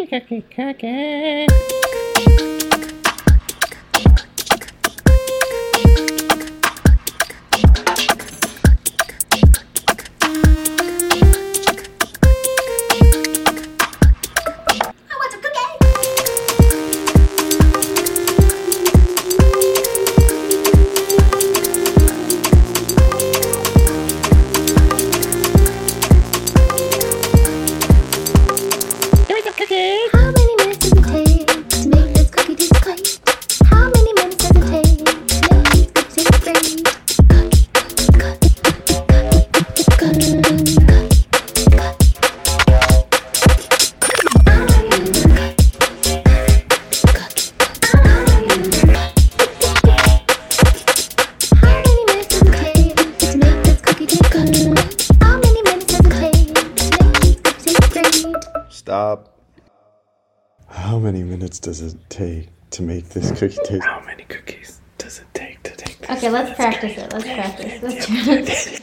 Cookie, cookie, cookie. Give me some cookies. How many minutes does it take to make this cookie taste great? How many minutes does it take to make these cookies taste great? Cookie, cookie, cookie, cookie, cookie, cookie. How many minutes does it take to make this cookie taste good? How many minutes does it take to make these cookies taste great? Stop. How many minutes does it take to make this cookie taste? How many cookies does it take to take this? Okay, let's practice it. Let's practice. Let's